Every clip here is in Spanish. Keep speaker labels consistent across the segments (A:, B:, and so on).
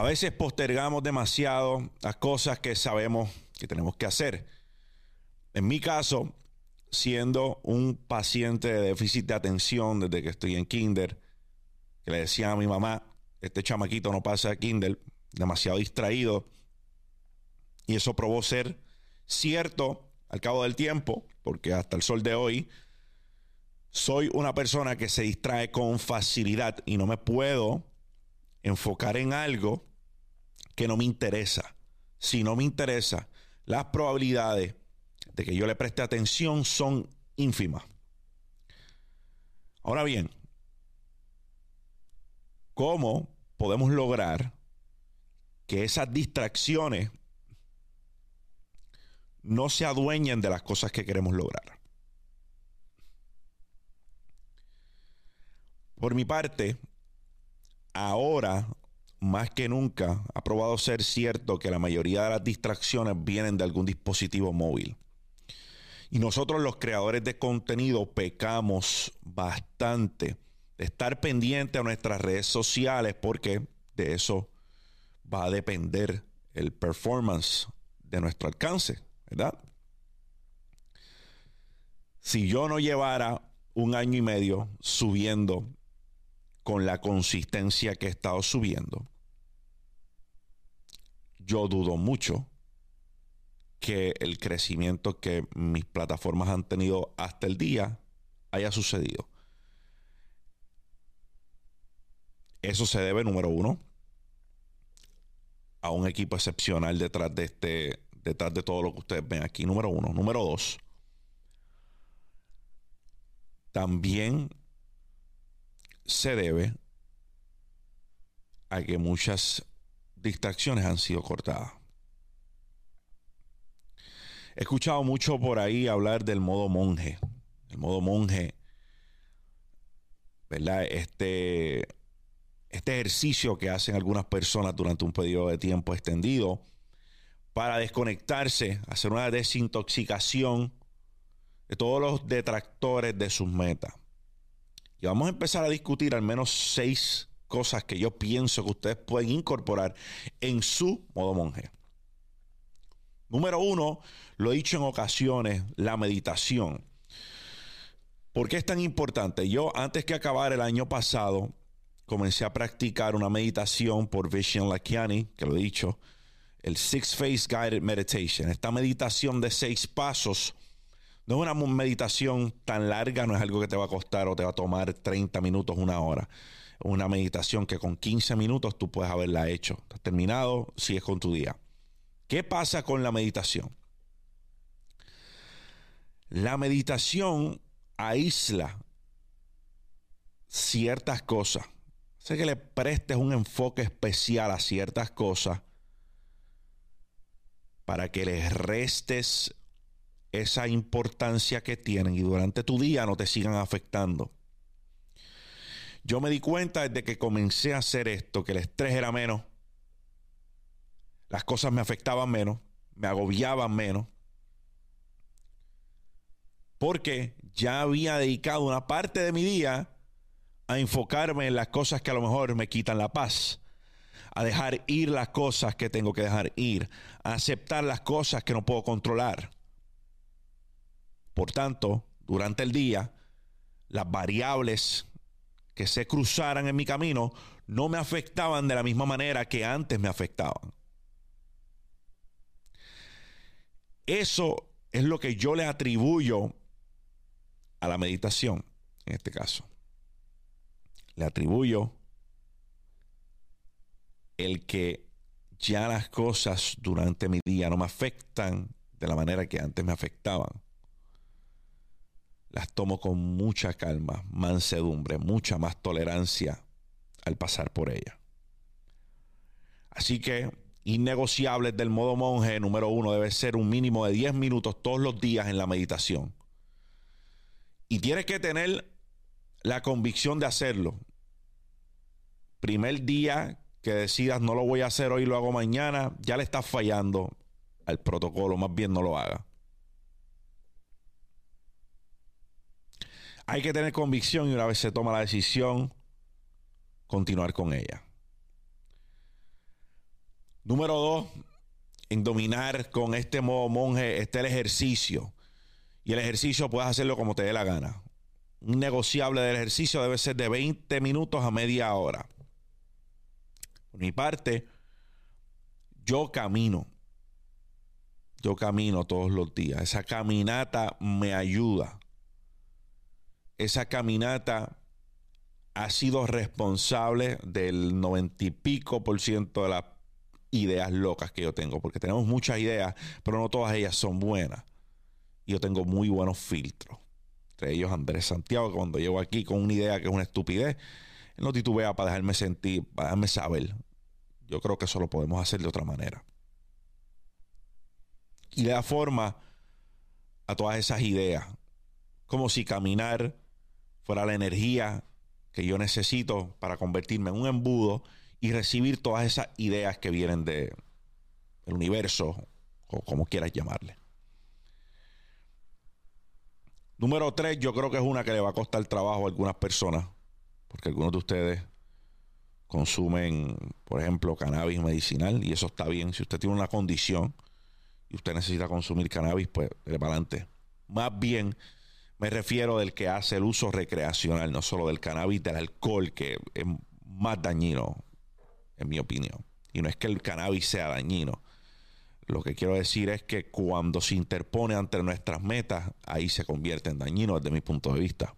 A: A veces postergamos demasiado las cosas que sabemos que tenemos que hacer. En mi caso, siendo un paciente de déficit de atención desde que estoy en kinder, que le decía a mi mamá, este chamaquito no pasa a kinder, demasiado distraído, y eso probó ser cierto al cabo del tiempo, porque hasta el sol de hoy soy una persona que se distrae con facilidad y no me puedo enfocar en algo que no me interesa. Si no me interesa, las probabilidades de que yo le preste atención son ínfimas. Ahora bien, ¿cómo podemos lograr que esas distracciones no se adueñen de las cosas que queremos lograr? Por mi parte, ahora más que nunca ha probado ser cierto que la mayoría de las distracciones vienen de algún dispositivo móvil. Y nosotros los creadores de contenido pecamos bastante de estar pendiente a nuestras redes sociales porque de eso va a depender el performance de nuestro alcance, ¿verdad? Si yo no llevara un año y medio subiendo con la consistencia que he estado subiendo, yo dudo mucho que el crecimiento que mis plataformas han tenido hasta el día haya sucedido. Eso se debe, número uno, a un equipo excepcional detrás de este, detrás de todo lo que ustedes ven aquí. Número uno. Número dos. También se debe a que muchas distracciones han sido cortadas. He escuchado mucho por ahí hablar del modo monje. El modo monje, ¿verdad? Este, este ejercicio que hacen algunas personas durante un periodo de tiempo extendido para desconectarse, hacer una desintoxicación de todos los detractores de sus metas. Y vamos a empezar a discutir al menos seis cosas que yo pienso que ustedes pueden incorporar en su modo monje. Número uno, lo he dicho en ocasiones, la meditación. ¿Por qué es tan importante? Yo antes que acabar el año pasado comencé a practicar una meditación por Vishen Lakiani, que lo he dicho, el Six Phase Guided Meditation. Esta meditación de seis pasos no es una meditación tan larga, no es algo que te va a costar o te va a tomar 30 minutos, una hora. Una meditación que con 15 minutos tú puedes haberla hecho. Estás terminado, sigues con tu día. ¿Qué pasa con la meditación? La meditación aísla ciertas cosas. Sé que le prestes un enfoque especial a ciertas cosas para que les restes esa importancia que tienen y durante tu día no te sigan afectando. Yo me di cuenta desde que comencé a hacer esto, que el estrés era menos, las cosas me afectaban menos, me agobiaban menos, porque ya había dedicado una parte de mi día a enfocarme en las cosas que a lo mejor me quitan la paz, a dejar ir las cosas que tengo que dejar ir, a aceptar las cosas que no puedo controlar. Por tanto, durante el día, las variables que se cruzaran en mi camino no me afectaban de la misma manera que antes me afectaban. Eso es lo que yo le atribuyo a la meditación, en este caso. Le atribuyo el que ya las cosas durante mi día no me afectan de la manera que antes me afectaban las tomo con mucha calma, mansedumbre, mucha más tolerancia al pasar por ella. Así que, innegociables del modo monje, número uno, debe ser un mínimo de 10 minutos todos los días en la meditación. Y tienes que tener la convicción de hacerlo. Primer día que decidas no lo voy a hacer hoy, lo hago mañana, ya le estás fallando al protocolo, más bien no lo haga. Hay que tener convicción y una vez se toma la decisión, continuar con ella. Número dos, en dominar con este modo monje está el ejercicio. Y el ejercicio puedes hacerlo como te dé la gana. Un negociable del ejercicio debe ser de 20 minutos a media hora. Por mi parte, yo camino. Yo camino todos los días. Esa caminata me ayuda. Esa caminata ha sido responsable del noventa y pico por ciento de las ideas locas que yo tengo. Porque tenemos muchas ideas, pero no todas ellas son buenas. Yo tengo muy buenos filtros. Entre ellos Andrés Santiago, que cuando llego aquí con una idea que es una estupidez, él no titubea para dejarme sentir, para dejarme saber. Yo creo que eso lo podemos hacer de otra manera. Y le da forma a todas esas ideas. Como si caminar fuera la energía que yo necesito para convertirme en un embudo y recibir todas esas ideas que vienen de el universo o como quieras llamarle. Número tres, yo creo que es una que le va a costar trabajo a algunas personas, porque algunos de ustedes consumen, por ejemplo, cannabis medicinal y eso está bien. Si usted tiene una condición y usted necesita consumir cannabis, pues de para adelante. Más bien me refiero del que hace el uso recreacional, no solo del cannabis, del alcohol, que es más dañino, en mi opinión. Y no es que el cannabis sea dañino. Lo que quiero decir es que cuando se interpone ante nuestras metas, ahí se convierte en dañino desde mi punto de vista.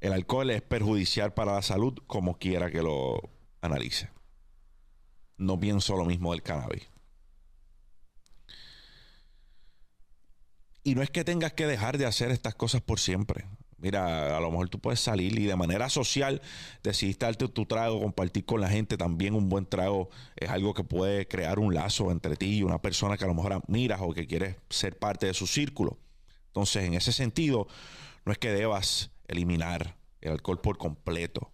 A: El alcohol es perjudicial para la salud como quiera que lo analice. No pienso lo mismo del cannabis. Y no es que tengas que dejar de hacer estas cosas por siempre. Mira, a lo mejor tú puedes salir y de manera social decidiste darte tu trago, compartir con la gente también un buen trago. Es algo que puede crear un lazo entre ti y una persona que a lo mejor admiras o que quieres ser parte de su círculo. Entonces, en ese sentido, no es que debas eliminar el alcohol por completo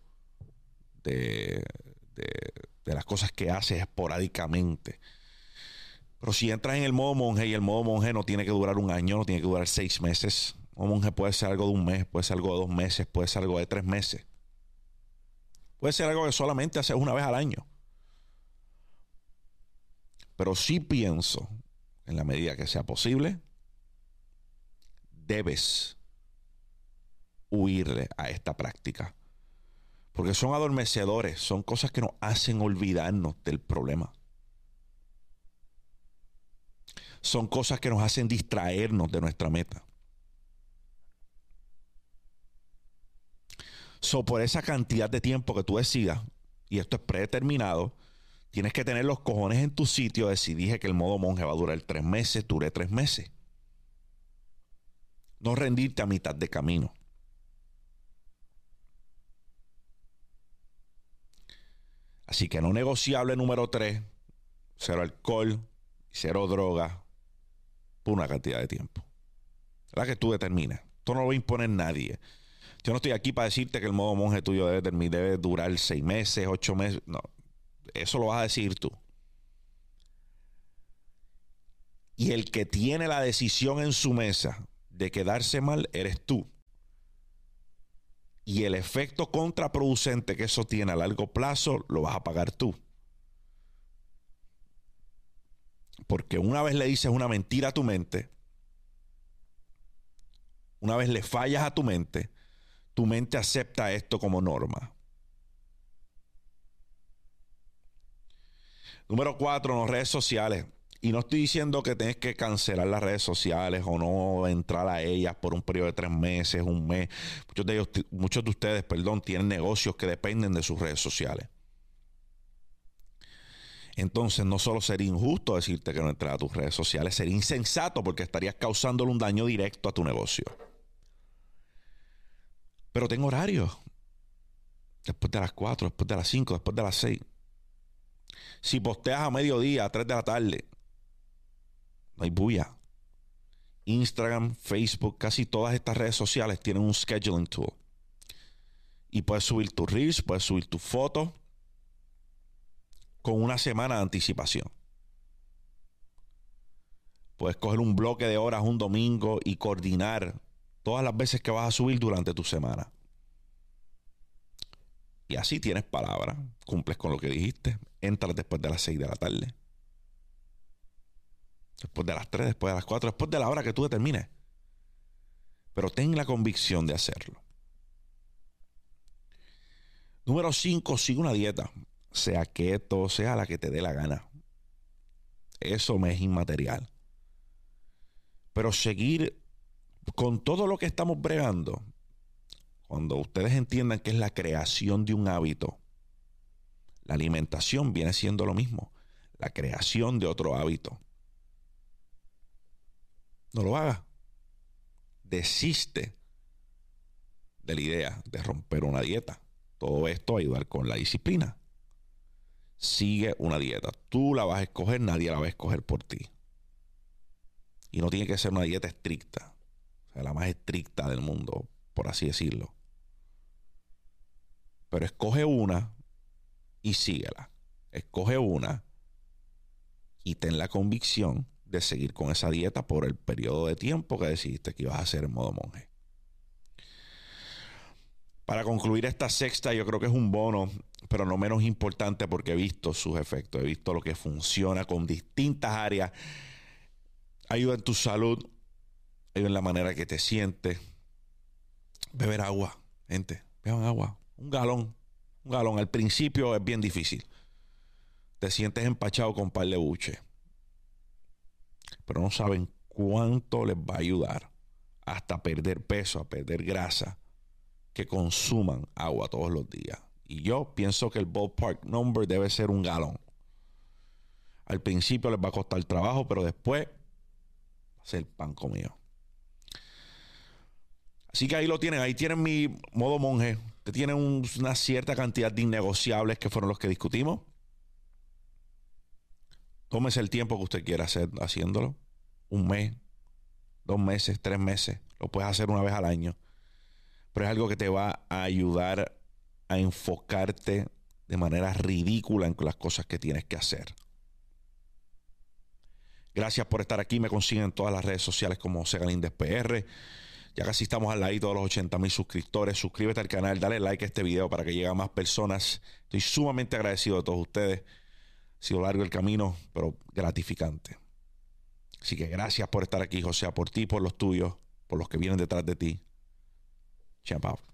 A: de, de las cosas que haces esporádicamente. Pero si entras en el modo monje y el modo monje no tiene que durar un año, no tiene que durar seis meses. Un monje puede ser algo de un mes, puede ser algo de dos meses, puede ser algo de tres meses. Puede ser algo que solamente haces una vez al año. Pero sí pienso, en la medida que sea posible, debes huirle a esta práctica. Porque son adormecedores, son cosas que nos hacen olvidarnos del problema. Son cosas que nos hacen distraernos de nuestra meta. So, por esa cantidad de tiempo que tú decidas, y esto es predeterminado, tienes que tener los cojones en tu sitio de si dije que el modo monje va a durar tres meses, dure tres meses. No rendirte a mitad de camino. Así que no negociable número tres, cero alcohol, cero droga, una cantidad de tiempo. La que tú determinas. Esto no lo va a imponer nadie. Yo no estoy aquí para decirte que el modo monje tuyo debe, debe durar seis meses, ocho meses. No, eso lo vas a decir tú. Y el que tiene la decisión en su mesa de quedarse mal eres tú. Y el efecto contraproducente que eso tiene a largo plazo lo vas a pagar tú. Porque una vez le dices una mentira a tu mente, una vez le fallas a tu mente, tu mente acepta esto como norma. Número cuatro, las redes sociales. Y no estoy diciendo que tienes que cancelar las redes sociales o no entrar a ellas por un periodo de tres meses, un mes. Muchos de, ellos, muchos de ustedes, perdón, tienen negocios que dependen de sus redes sociales entonces no solo sería injusto decirte que no entres a tus redes sociales, sería insensato porque estarías causándole un daño directo a tu negocio. Pero tengo horario. Después de las 4, después de las 5, después de las 6. Si posteas a mediodía, a 3 de la tarde, no hay bulla. Instagram, Facebook, casi todas estas redes sociales tienen un scheduling tool. Y puedes subir tus reels, puedes subir tus fotos con una semana de anticipación. Puedes coger un bloque de horas un domingo y coordinar todas las veces que vas a subir durante tu semana. Y así tienes palabra, cumples con lo que dijiste, entras después de las 6 de la tarde. Después de las 3, después de las 4, después de la hora que tú determines. Pero ten la convicción de hacerlo. Número 5, sigue una dieta. Sea keto, sea la que te dé la gana. Eso me es inmaterial. Pero seguir con todo lo que estamos bregando, cuando ustedes entiendan que es la creación de un hábito, la alimentación viene siendo lo mismo, la creación de otro hábito. No lo haga. Desiste de la idea de romper una dieta. Todo esto ayudar con la disciplina. Sigue una dieta. Tú la vas a escoger, nadie la va a escoger por ti. Y no tiene que ser una dieta estricta. O sea, la más estricta del mundo, por así decirlo. Pero escoge una y síguela. Escoge una y ten la convicción de seguir con esa dieta por el periodo de tiempo que decidiste que ibas a hacer en modo monje. Para concluir esta sexta, yo creo que es un bono, pero no menos importante porque he visto sus efectos, he visto lo que funciona con distintas áreas. Ayuda en tu salud, ayuda en la manera que te sientes. Beber agua, gente, beban agua. Un galón, un galón. Al principio es bien difícil. Te sientes empachado con par de buches. Pero no saben cuánto les va a ayudar hasta perder peso, a perder grasa que consuman agua todos los días. Y yo pienso que el ballpark number debe ser un galón. Al principio les va a costar trabajo, pero después va a ser pan comido. Así que ahí lo tienen, ahí tienen mi modo monje. Usted tiene una cierta cantidad de innegociables que fueron los que discutimos. Tómese el tiempo que usted quiera hacer haciéndolo. Un mes, dos meses, tres meses. Lo puedes hacer una vez al año pero es algo que te va a ayudar a enfocarte de manera ridícula en las cosas que tienes que hacer. Gracias por estar aquí. Me consiguen en todas las redes sociales como PR. Ya casi estamos al lado de los 80 mil suscriptores. Suscríbete al canal, dale like a este video para que llegue a más personas. Estoy sumamente agradecido de todos ustedes. Ha sido largo el camino, pero gratificante. Así que gracias por estar aquí, José, por ti, por los tuyos, por los que vienen detrás de ti. jump off.